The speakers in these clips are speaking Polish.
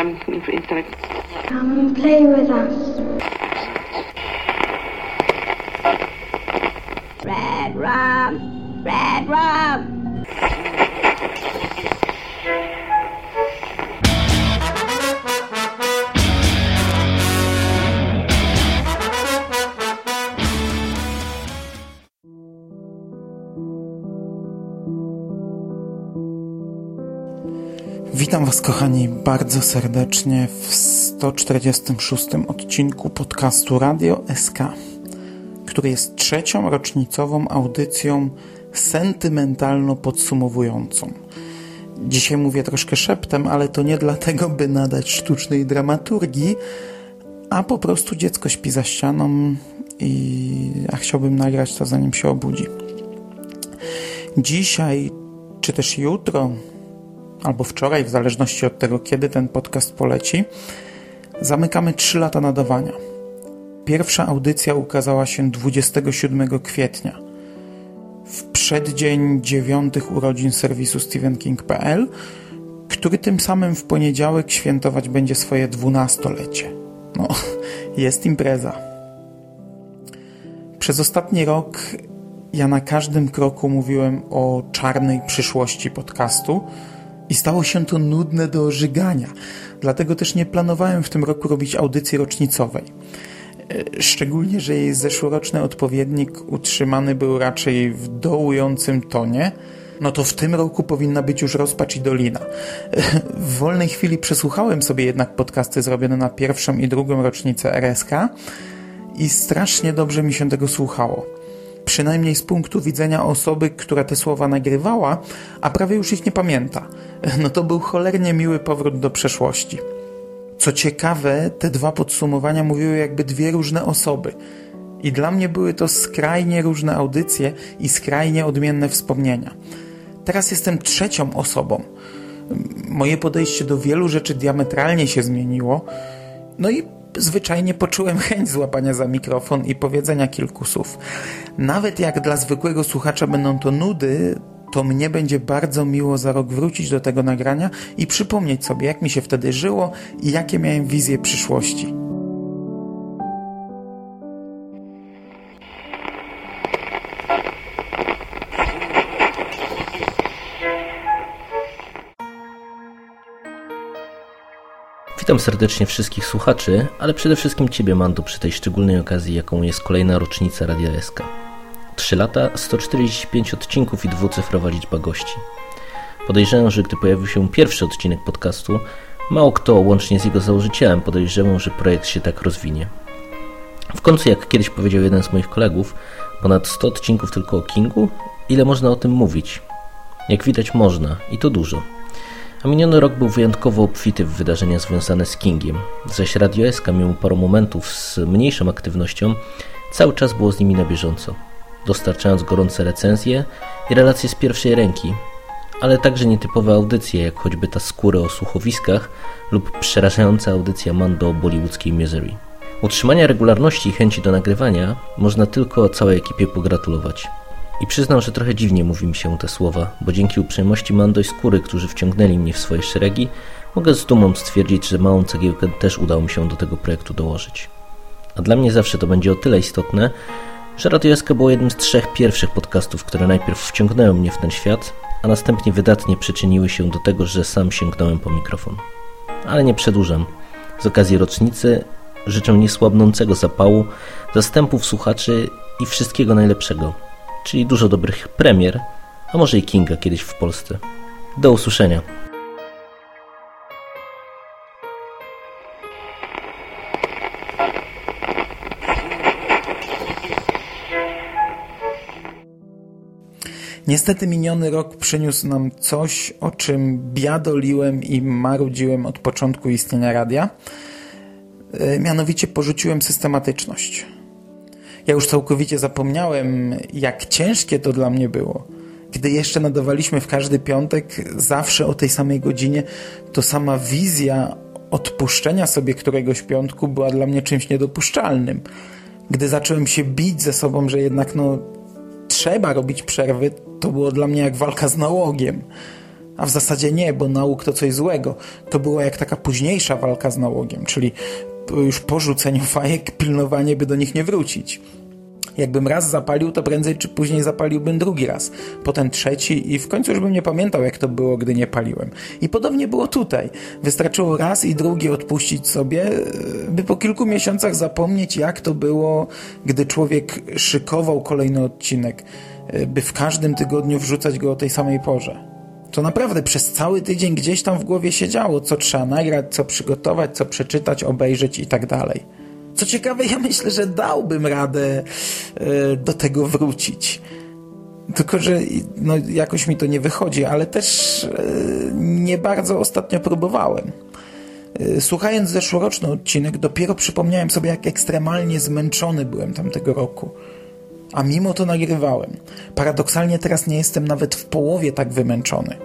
um, intellectual. Come and play with us. Red rum! Red rum! Witam Was, kochani, bardzo serdecznie w 146 odcinku podcastu Radio SK, który jest trzecią rocznicową audycją sentymentalno podsumowującą. Dzisiaj mówię troszkę szeptem, ale to nie dlatego, by nadać sztucznej dramaturgii, a po prostu dziecko śpi za ścianą i ja chciałbym nagrać to zanim się obudzi. Dzisiaj, czy też jutro, albo wczoraj, w zależności od tego, kiedy ten podcast poleci, zamykamy 3 lata nadawania. Pierwsza audycja ukazała się 27 kwietnia, w przeddzień dziewiątych urodzin serwisu StephenKing.pl, który tym samym w poniedziałek świętować będzie swoje dwunastolecie. No, jest impreza. Przez ostatni rok ja na każdym kroku mówiłem o czarnej przyszłości podcastu, i stało się to nudne do ożygania. Dlatego też nie planowałem w tym roku robić audycji rocznicowej. E, szczególnie, że jej zeszłoroczny odpowiednik utrzymany był raczej w dołującym tonie, no to w tym roku powinna być już rozpacz i dolina. E, w wolnej chwili przesłuchałem sobie jednak podcasty zrobione na pierwszą i drugą rocznicę RSK i strasznie dobrze mi się tego słuchało przynajmniej z punktu widzenia osoby, która te słowa nagrywała, a prawie już ich nie pamięta. No to był cholernie miły powrót do przeszłości. Co ciekawe, te dwa podsumowania mówiły jakby dwie różne osoby. I dla mnie były to skrajnie różne audycje i skrajnie odmienne wspomnienia. Teraz jestem trzecią osobą. Moje podejście do wielu rzeczy diametralnie się zmieniło. No i zwyczajnie poczułem chęć złapania za mikrofon i powiedzenia kilku słów. Nawet jak dla zwykłego słuchacza będą to nudy, to mnie będzie bardzo miło za rok wrócić do tego nagrania i przypomnieć sobie, jak mi się wtedy żyło i jakie miałem wizje przyszłości. Witam serdecznie wszystkich słuchaczy, ale przede wszystkim Ciebie, Mando, przy tej szczególnej okazji, jaką jest kolejna rocznica Radia SK. 3 lata, 145 odcinków i dwucyfrowa liczba gości. Podejrzewam, że gdy pojawił się pierwszy odcinek podcastu, mało kto, łącznie z jego założycielem, podejrzewał, że projekt się tak rozwinie. W końcu, jak kiedyś powiedział jeden z moich kolegów, ponad 100 odcinków tylko o Kingu? Ile można o tym mówić? Jak widać można, i to dużo. A miniony rok był wyjątkowo obfity w wydarzenia związane z Kingiem, zaś Radio SK, mimo paru momentów z mniejszą aktywnością, cały czas było z nimi na bieżąco, dostarczając gorące recenzje i relacje z pierwszej ręki, ale także nietypowe audycje, jak choćby ta skóry o słuchowiskach lub przerażająca audycja Mando o bollywoodzkiej Misery. Utrzymania regularności i chęci do nagrywania można tylko całej ekipie pogratulować. I przyznam, że trochę dziwnie mówi mi się te słowa, bo dzięki uprzejmości Mando i Skóry, którzy wciągnęli mnie w swoje szeregi, mogę z dumą stwierdzić, że małą cegiełkę też udało mi się do tego projektu dołożyć. A dla mnie zawsze to będzie o tyle istotne, że Radio SK było jednym z trzech pierwszych podcastów, które najpierw wciągnęły mnie w ten świat, a następnie wydatnie przyczyniły się do tego, że sam sięgnąłem po mikrofon. Ale nie przedłużam. Z okazji rocznicy życzę niesłabnącego zapału, zastępów słuchaczy i wszystkiego najlepszego czyli dużo dobrych premier, a może i Kinga kiedyś w Polsce. Do usłyszenia. Niestety miniony rok przyniósł nam coś, o czym biadoliłem i marudziłem od początku istnienia radia. E, mianowicie porzuciłem systematyczność. Ja już całkowicie zapomniałem, jak ciężkie to dla mnie było. Gdy jeszcze nadawaliśmy w każdy piątek, zawsze o tej samej godzinie, to sama wizja odpuszczenia sobie któregoś piątku była dla mnie czymś niedopuszczalnym. Gdy zacząłem się bić ze sobą, że jednak no trzeba robić przerwy, to było dla mnie jak walka z nałogiem. A w zasadzie nie, bo nałóg to coś złego. To była jak taka późniejsza walka z nałogiem, czyli już po rzuceniu fajek pilnowanie, by do nich nie wrócić. Jakbym raz zapalił, to prędzej czy później zapaliłbym drugi raz, potem trzeci i w końcu już bym nie pamiętał, jak to było, gdy nie paliłem. I podobnie było tutaj. Wystarczyło raz i drugi odpuścić sobie, by po kilku miesiącach zapomnieć, jak to było, gdy człowiek szykował kolejny odcinek, by w każdym tygodniu wrzucać go o tej samej porze. To naprawdę przez cały tydzień gdzieś tam w głowie siedziało, co trzeba nagrać, co przygotować, co przeczytać, obejrzeć i tak dalej. Co ciekawe, ja myślę, że dałbym radę e, do tego wrócić. Tylko, że no, jakoś mi to nie wychodzi, ale też e, nie bardzo ostatnio próbowałem. E, słuchając zeszłoroczny odcinek, dopiero przypomniałem sobie, jak ekstremalnie zmęczony byłem tamtego roku. A mimo to nagrywałem. Paradoksalnie teraz nie jestem nawet w połowie tak wymęczony.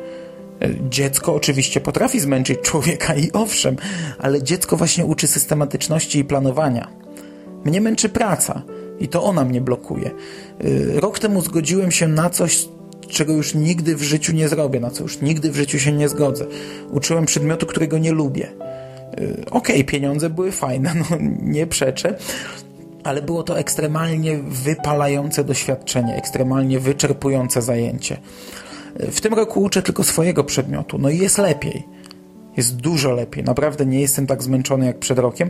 Dziecko oczywiście potrafi zmęczyć człowieka i owszem, ale dziecko właśnie uczy systematyczności i planowania. Mnie męczy praca i to ona mnie blokuje. Y, rok temu zgodziłem się na coś, czego już nigdy w życiu nie zrobię, na co już nigdy w życiu się nie zgodzę. Uczyłem przedmiotu, którego nie lubię. Y, okej, okay, pieniądze były fajne, no nie przeczę, ale było to ekstremalnie wypalające doświadczenie, ekstremalnie wyczerpujące zajęcie. W tym roku uczę tylko swojego przedmiotu, no i jest lepiej. Jest dużo lepiej. Naprawdę nie jestem tak zmęczony jak przed rokiem,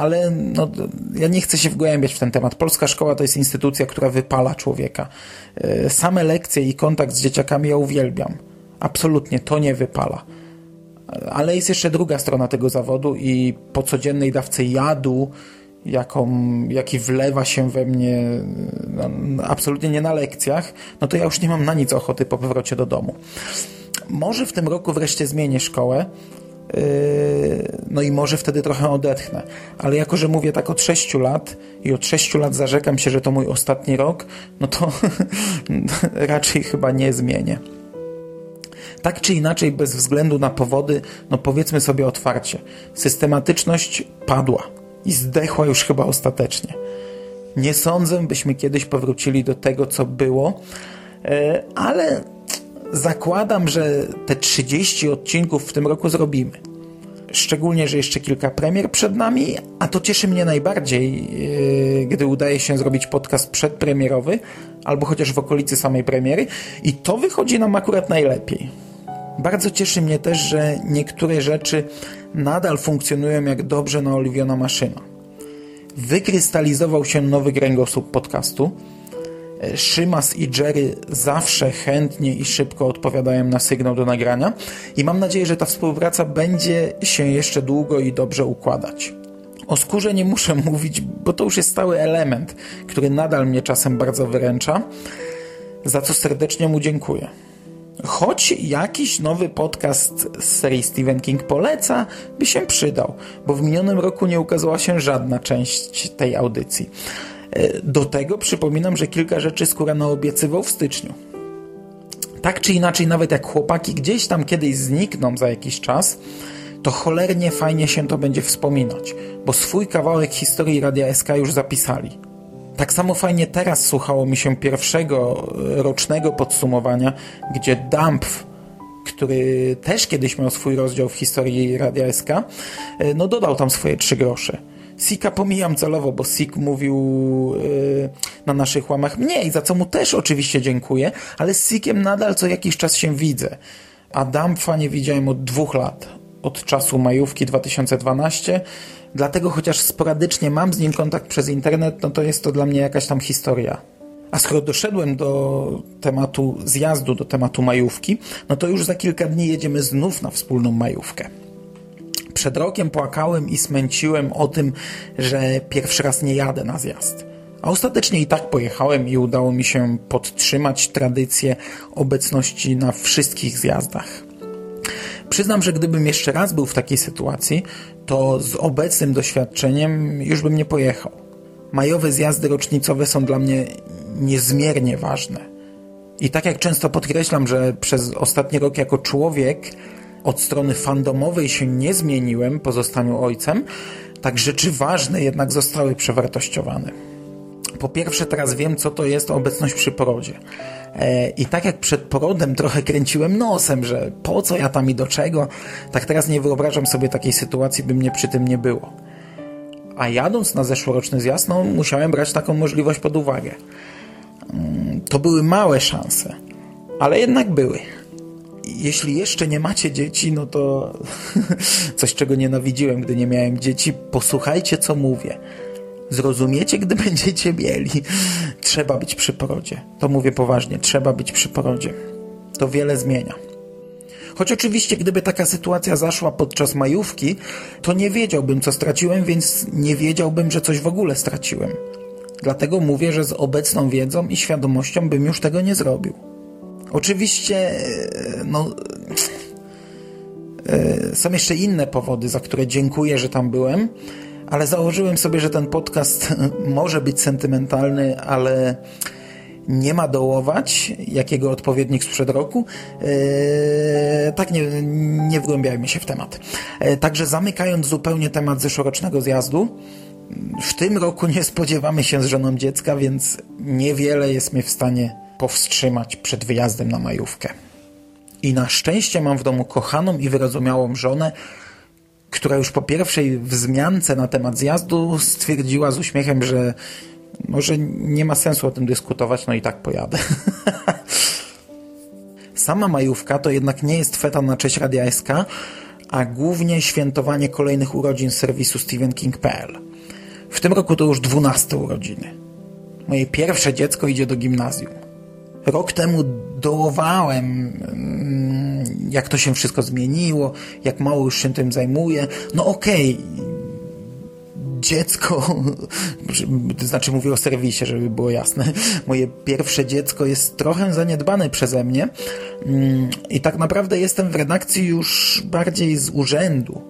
ale no, ja nie chcę się wgłębiać w ten temat. Polska szkoła to jest instytucja, która wypala człowieka. E, same lekcje i kontakt z dzieciakami ja uwielbiam. Absolutnie to nie wypala. Ale jest jeszcze druga strona tego zawodu i po codziennej dawce jadu jaką, jaki wlewa się we mnie no, absolutnie nie na lekcjach, no to ja już nie mam na nic ochoty po powrocie do domu. Może w tym roku wreszcie zmienię szkołę, yy, no i może wtedy trochę odetchnę. Ale jako, że mówię tak od 6 lat i od 6 lat zarzekam się, że to mój ostatni rok, no to raczej chyba nie zmienię. Tak czy inaczej, bez względu na powody, no powiedzmy sobie otwarcie, systematyczność padła i zdechła już chyba ostatecznie. Nie sądzę, byśmy kiedyś powrócili do tego, co było, e, ale zakładam, że te 30 odcinków w tym roku zrobimy. Szczególnie, że jeszcze kilka premier przed nami, a to cieszy mnie najbardziej, e, gdy udaje się zrobić podcast przedpremierowy, albo chociaż w okolicy samej premiery, i to wychodzi nam akurat najlepiej. Bardzo cieszy mnie też, że niektóre rzeczy nadal funkcjonują jak dobrze naoliwiona maszyna. Wykrystalizował się nowy kręgosłup podcastu. Szymas i Jerry zawsze chętnie i szybko odpowiadają na sygnał do nagrania i mam nadzieję, że ta współpraca będzie się jeszcze długo i dobrze układać. O skórze nie muszę mówić, bo to już jest stały element, który nadal mnie czasem bardzo wyręcza, za co serdecznie mu dziękuję. Choć jakiś nowy podcast z serii Stephen King poleca, by się przydał, bo w minionym roku nie ukazała się żadna część tej audycji. E, do tego przypominam, że kilka rzeczy Skóra obiecywał w styczniu. Tak czy inaczej, nawet jak chłopaki gdzieś tam kiedyś znikną za jakiś czas, to cholernie fajnie się to będzie wspominać, bo swój kawałek historii Radia SK już zapisali. Tak samo fajnie teraz słuchało mi się pierwszego e, rocznego podsumowania, gdzie Dampf, który też kiedyś miał swój rozdział w historii Radia SK, e, no dodał tam swoje trzy grosze. Sika pomijam celowo, bo Sik mówił yy, na naszych łamach mniej, za co mu też oczywiście dziękuję, ale z Sikiem nadal co jakiś czas się widzę. A Dampfa nie widziałem od dwóch lat. Od czasu majówki 2012 Dlatego chociaż sporadycznie mam z nim kontakt przez internet, no to jest to dla mnie jakaś tam historia. A skoro doszedłem do tematu zjazdu, do tematu majówki, no to już za kilka dni jedziemy znów na wspólną majówkę. Przed rokiem płakałem i smęciłem o tym, że pierwszy raz nie jadę na zjazd. A ostatecznie i tak pojechałem i udało mi się podtrzymać tradycję obecności na wszystkich zjazdach. Przyznam, że gdybym jeszcze raz był w takiej sytuacji, to z obecnym doświadczeniem już bym nie pojechał. Majowe zjazdy rocznicowe są dla mnie niezmiernie ważne. I tak jak często podkreślam, że przez ostatni rok jako człowiek od strony fandomowej się nie zmieniłem po zostaniu ojcem, tak rzeczy ważne jednak zostały przewartościowane. Po pierwsze, teraz wiem, co to jest obecność przy porodzie. E, I tak jak przed porodem trochę kręciłem nosem, że po co ja tam i do czego, tak teraz nie wyobrażam sobie takiej sytuacji, by mnie przy tym nie było. A jadąc na zeszłoroczny zjazd, no, musiałem brać taką możliwość pod uwagę. Mm, to były małe szanse, ale jednak były. Jeśli jeszcze nie macie dzieci, no to coś, czego nienawidziłem, gdy nie miałem dzieci, posłuchajcie, co mówię. Zrozumiecie, gdy będziecie mieli. Trzeba być przy porodzie. To mówię poważnie, trzeba być przy porodzie. To wiele zmienia. Choć oczywiście, gdyby taka sytuacja zaszła podczas majówki, to nie wiedziałbym, co straciłem, więc nie wiedziałbym, że coś w ogóle straciłem. Dlatego mówię, że z obecną wiedzą i świadomością bym już tego nie zrobił. Oczywiście, no. E, są jeszcze inne powody, za które dziękuję, że tam byłem, ale założyłem sobie, że ten podcast może być sentymentalny, ale nie ma dołować, jakiego odpowiednik sprzed roku. Eee, tak, nie, nie wgłębiajmy się w temat. Eee, także zamykając zupełnie temat zeszłorocznego zjazdu, w tym roku nie spodziewamy się z żoną dziecka, więc niewiele jest mnie w stanie powstrzymać przed wyjazdem na majówkę. I na szczęście mam w domu kochaną i wyrozumiałą żonę, która już po pierwszej wzmiance na temat zjazdu stwierdziła z uśmiechem, że może nie ma sensu o tym dyskutować, no i tak pojadę. Sama majówka to jednak nie jest feta na cześć Radia SK, a głównie świętowanie kolejnych urodzin serwisu StephenKing.pl. W tym roku to już 12 urodziny. Moje pierwsze dziecko idzie do gimnazjum. Rok temu dołowałem, mm, jak to się wszystko zmieniło, jak mało już się tym zajmuje. No okej, okay dziecko, to znaczy mówię o serwisie, żeby było jasne, moje pierwsze dziecko jest trochę zaniedbane przeze mnie mm, i tak naprawdę jestem w redakcji już bardziej z urzędu,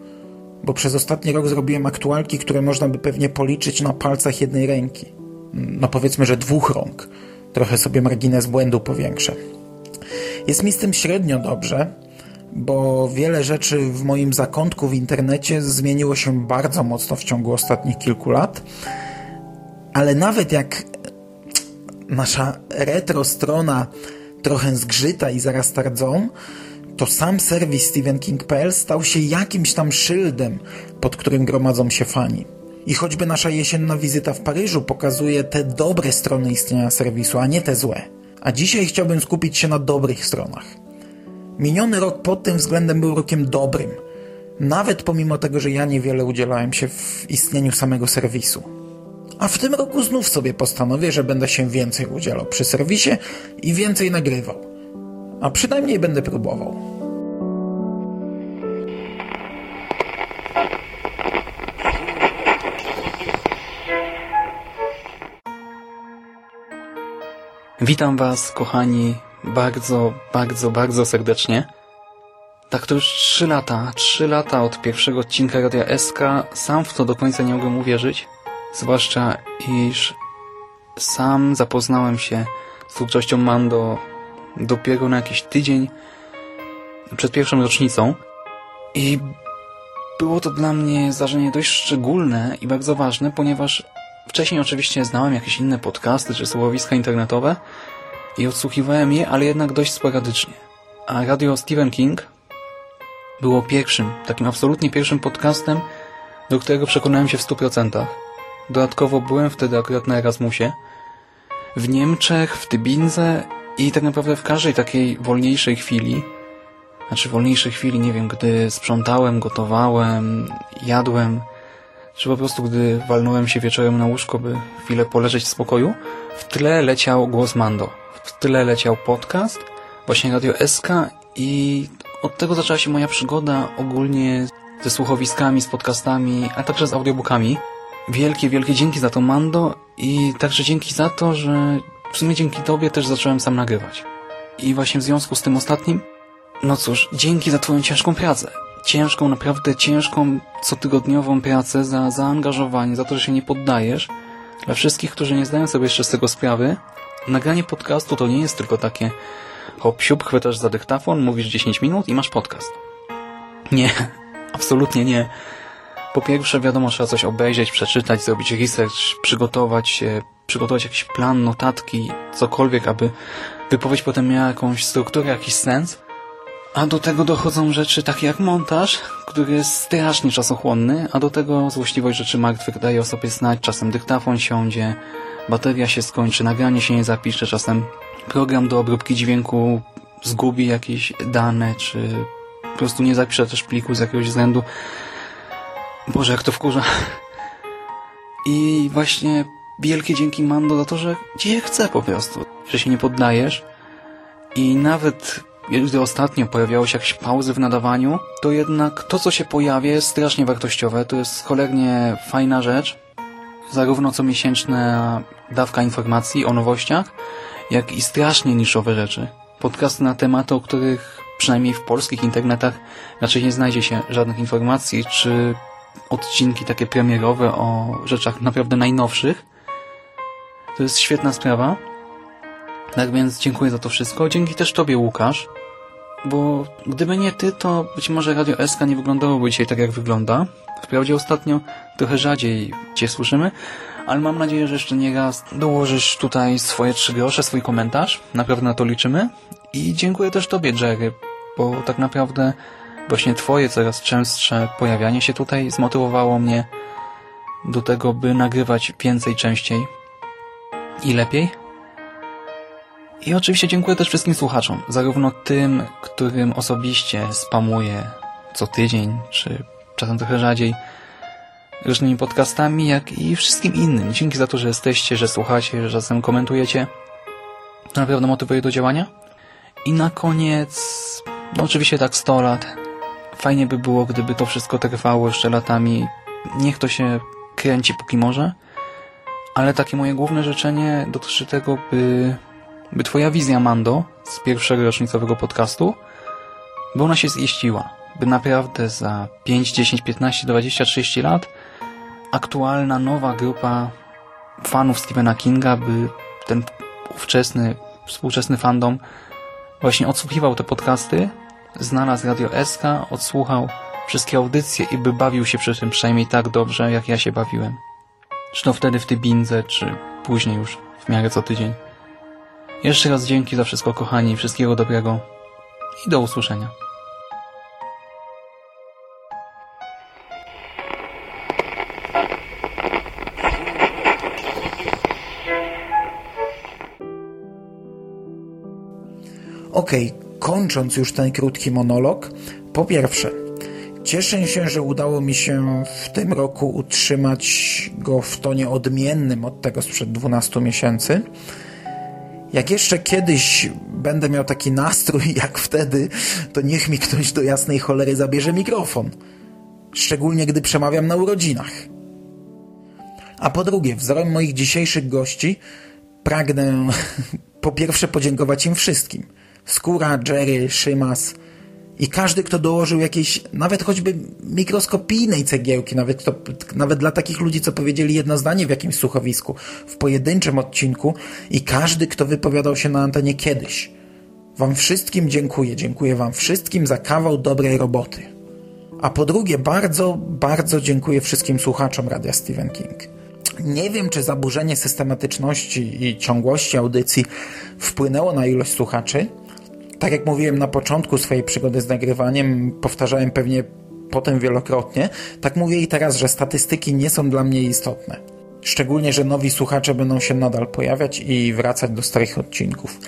bo przez ostatni rok zrobiłem aktualki, które można by pewnie policzyć na palcach jednej ręki. No powiedzmy, że dwóch rąk. Trochę sobie margines błędu powiększę. Jest mi z tym średnio dobrze, bo wiele rzeczy w moim zakątku w internecie zmieniło się bardzo mocno w ciągu ostatnich kilku lat. Ale nawet jak nasza retro strona trochę zgrzyta i zaraz tardzą, to sam serwis StephenKing.pl stał się jakimś tam szyldem, pod którym gromadzą się fani. I choćby nasza jesienna wizyta w Paryżu pokazuje te dobre strony istnienia serwisu, a nie te złe. A dzisiaj chciałbym skupić się na dobrych stronach. Miniony rok pod tym względem był rokiem dobrym. Nawet pomimo tego, że ja niewiele udzielałem się w istnieniu samego serwisu. A w tym roku znów sobie postanowię, że będę się więcej udzielał przy serwisie i więcej nagrywał. A przynajmniej będę próbował. Witam Was, kochani, bardzo, bardzo, bardzo serdecznie. Tak to już trzy lata, trzy lata od pierwszego odcinka Radia SK. Sam w to do końca nie mogłem uwierzyć. Zwłaszcza, iż sam zapoznałem się z twórczością Mando dopiero na jakiś tydzień przed pierwszą rocznicą. I było to dla mnie zdarzenie dość szczególne i bardzo ważne, ponieważ wcześniej oczywiście znałem jakieś inne podcasty czy słowiska internetowe, i odsłuchiwałem je, ale jednak dość sporadycznie. A radio Stephen King było pierwszym, takim absolutnie pierwszym podcastem, do którego przekonałem się w 100%. Dodatkowo byłem wtedy akurat na Erasmusie, w Niemczech, w Tybinze i tak naprawdę w każdej takiej wolniejszej chwili, znaczy wolniejszej chwili, nie wiem, gdy sprzątałem, gotowałem, jadłem, czy po prostu gdy walnąłem się wieczorem na łóżko, by chwilę poleżeć w spokoju, w tle leciał głos Mando w tyle leciał podcast, właśnie Radio SK i od tego zaczęła się moja przygoda ogólnie ze słuchowiskami, z podcastami, a także z audiobookami. Wielkie, wielkie dzięki za to Mando i także dzięki za to, że w sumie dzięki Tobie też zacząłem sam nagrywać. I właśnie w związku z tym ostatnim, no cóż, dzięki za Twoją ciężką pracę. Ciężką, naprawdę ciężką, cotygodniową pracę, za zaangażowanie, za to, że się nie poddajesz. Dla wszystkich, którzy nie zdają sobie jeszcze z tego sprawy, nagranie podcastu to nie jest tylko takie hop siup, chwytasz za dyktafon, mówisz 10 minut i masz podcast. Nie, absolutnie nie. Po pierwsze, wiadomo, trzeba coś obejrzeć, przeczytać, zrobić research, przygotować się, przygotować jakiś plan, notatki, cokolwiek, aby wypowiedź potem miała jakąś strukturę, jakiś sens. A do tego dochodzą rzeczy takie jak montaż, który jest strasznie czasochłonny, a do tego złośliwość rzeczy martwych daje o sobie znać. Czasem dyktafon siądzie, bateria się skończy, nagranie się nie zapisze, czasem program do obróbki dźwięku zgubi jakieś dane, czy po prostu nie zapisze też pliku z jakiegoś względu. Boże, jak to wkurza. I właśnie wielkie dzięki Mando za to, że cię chce po prostu, że się nie poddajesz. I nawet gdy ostatnio pojawiały się jakieś pauzy w nadawaniu, to jednak to, co się pojawia, jest strasznie wartościowe. To jest cholernie fajna rzecz. Zarówno co miesięczna dawka informacji o nowościach, jak i strasznie niszowe rzeczy. Podcasty na tematy, o których przynajmniej w polskich internetach raczej nie znajdzie się żadnych informacji, czy odcinki takie premierowe o rzeczach naprawdę najnowszych. To jest świetna sprawa. Tak więc dziękuję za to wszystko. Dzięki też Tobie, Łukasz, bo gdyby nie Ty, to być może Radio SK nie wyglądałoby dzisiaj tak, jak wygląda. Wprawdzie ostatnio trochę rzadziej Cię słyszymy, ale mam nadzieję, że jeszcze nie raz dołożysz tutaj swoje trzy grosze, swój komentarz. Naprawdę na to liczymy. I dziękuję też Tobie, Jerry, bo tak naprawdę właśnie Twoje coraz częstsze pojawianie się tutaj zmotywowało mnie do tego, by nagrywać więcej, częściej i lepiej. I oczywiście dziękuję też wszystkim słuchaczom, zarówno tym, którym osobiście spamuję co tydzień, czy czasem trochę rzadziej, różnymi podcastami, jak i wszystkim innym. Dzięki za to, że jesteście, że słuchacie, że czasem komentujecie. To naprawdę motywuje do działania. I na koniec, no oczywiście tak 100 lat. Fajnie by było, gdyby to wszystko trwało jeszcze latami. Niech to się kręci póki może. Ale takie moje główne życzenie dotyczy tego, by, by twoja wizja, Mando, z pierwszego rocznicowego podcastu, by ona się ziściła. By naprawdę za 5, 10, 15, 20, 30 lat aktualna, nowa grupa fanów Stephena Kinga, by ten ówczesny, współczesny fandom właśnie odsłuchiwał te podcasty, znalazł Radio SK, odsłuchał wszystkie audycje i by bawił się przy tym przynajmniej tak dobrze, jak ja się bawiłem. Czy to wtedy w Tybindze, czy później już w miarę co tydzień. Jeszcze raz dzięki za wszystko, kochani, wszystkiego dobrego i do usłyszenia. Okay, kończąc już ten krótki monolog, po pierwsze, cieszę się, że udało mi się w tym roku utrzymać go w tonie odmiennym od tego sprzed 12 miesięcy. Jak jeszcze kiedyś będę miał taki nastrój jak wtedy, to niech mi ktoś do jasnej cholery zabierze mikrofon. Szczególnie gdy przemawiam na urodzinach. A po drugie, wzorem moich dzisiejszych gości pragnę po pierwsze podziękować im wszystkim – Skóra, Jerry, Szymas i każdy, kto dołożył jakiejś, nawet choćby mikroskopijnej cegiełki, nawet, kto, nawet dla takich ludzi, co powiedzieli jedno zdanie w jakimś słuchowisku, w pojedynczym odcinku i każdy, kto wypowiadał się na antenie kiedyś. Wam wszystkim dziękuję. Dziękuję Wam wszystkim za kawał dobrej roboty. A po drugie, bardzo, bardzo dziękuję wszystkim słuchaczom Radia Stephen King. Nie wiem, czy zaburzenie systematyczności i ciągłości audycji wpłynęło na ilość słuchaczy, tak jak mówiłem na początku swojej przygody z nagrywaniem, powtarzałem pewnie potem wielokrotnie, tak mówię i teraz, że statystyki nie są dla mnie istotne. Szczególnie, że nowi słuchacze będą się nadal pojawiać i wracać do starych odcinków.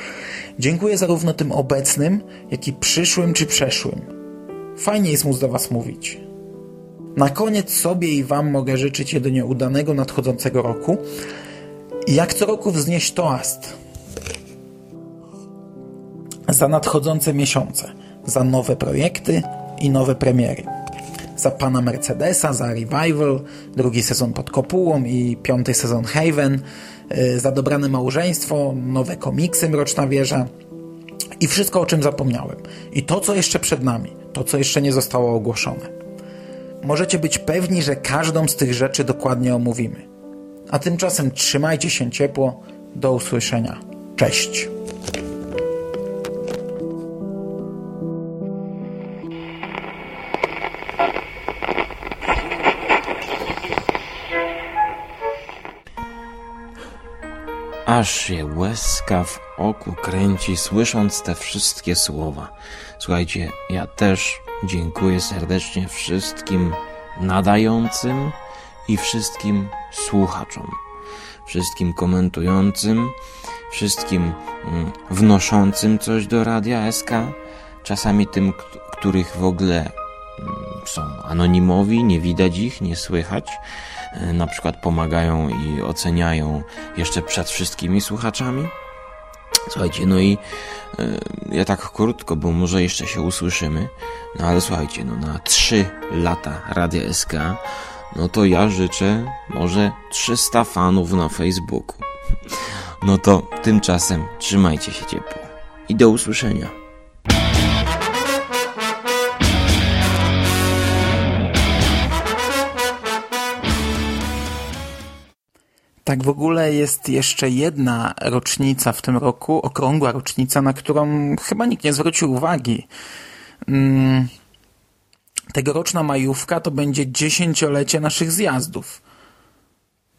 Dziękuję zarówno tym obecnym, jak i przyszłym czy przeszłym. Fajnie jest móc do Was mówić. Na koniec sobie i Wam mogę życzyć jedynie udanego nadchodzącego roku jak co roku wznieść toast za nadchodzące miesiące, za nowe projekty i nowe premiery. Za pana Mercedesa, za Revival, drugi sezon pod kopułą i piąty sezon Haven, y, za dobrane małżeństwo, nowe komiksy Mroczna Wieża i wszystko o czym zapomniałem. I to, co jeszcze przed nami, to, co jeszcze nie zostało ogłoszone. Możecie być pewni, że każdą z tych rzeczy dokładnie omówimy. A tymczasem trzymajcie się ciepło. Do usłyszenia. Cześć. Aż się łezka w oku kręci, słysząc te wszystkie słowa. Słuchajcie, ja też dziękuję serdecznie wszystkim nadającym i wszystkim słuchaczom, wszystkim komentującym, wszystkim mm, wnoszącym coś do Radia SK, czasami tym, których w ogóle mm, są anonimowi, nie widać ich, nie słychać, na przykład pomagają i oceniają jeszcze przed wszystkimi słuchaczami. Słuchajcie, no i y, ja tak krótko, bo może jeszcze się usłyszymy, no ale słuchajcie, no na 3 lata Radia SK, no to ja życzę może 300 fanów na Facebooku. No to tymczasem trzymajcie się ciepło i do usłyszenia. Tak w ogóle jest jeszcze jedna rocznica w tym roku, okrągła rocznica, na którą chyba nikt nie zwrócił uwagi. Hmm. Tegoroczna majówka to będzie dziesięciolecie naszych zjazdów.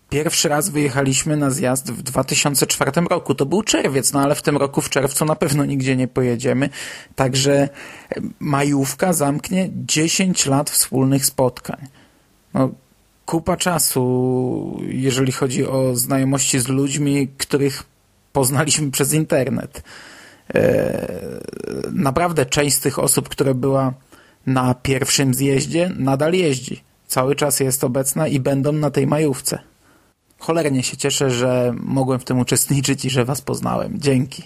Pierwszy raz wyjechaliśmy na zjazd w 2004 roku. To był czerwiec, no ale w tym roku w czerwcu na pewno nigdzie nie pojedziemy. Także majówka zamknie 10 lat wspólnych spotkań. No, kupa czasu, jeżeli chodzi o znajomości z ludźmi, których poznaliśmy przez internet. E, naprawdę część z tych osób, która była na pierwszym zjeździe, nadal jeździ. Cały czas jest obecna i będą na tej majówce. Cholernie się cieszę, że mogłem w tym uczestniczyć i że Was poznałem. Dzięki.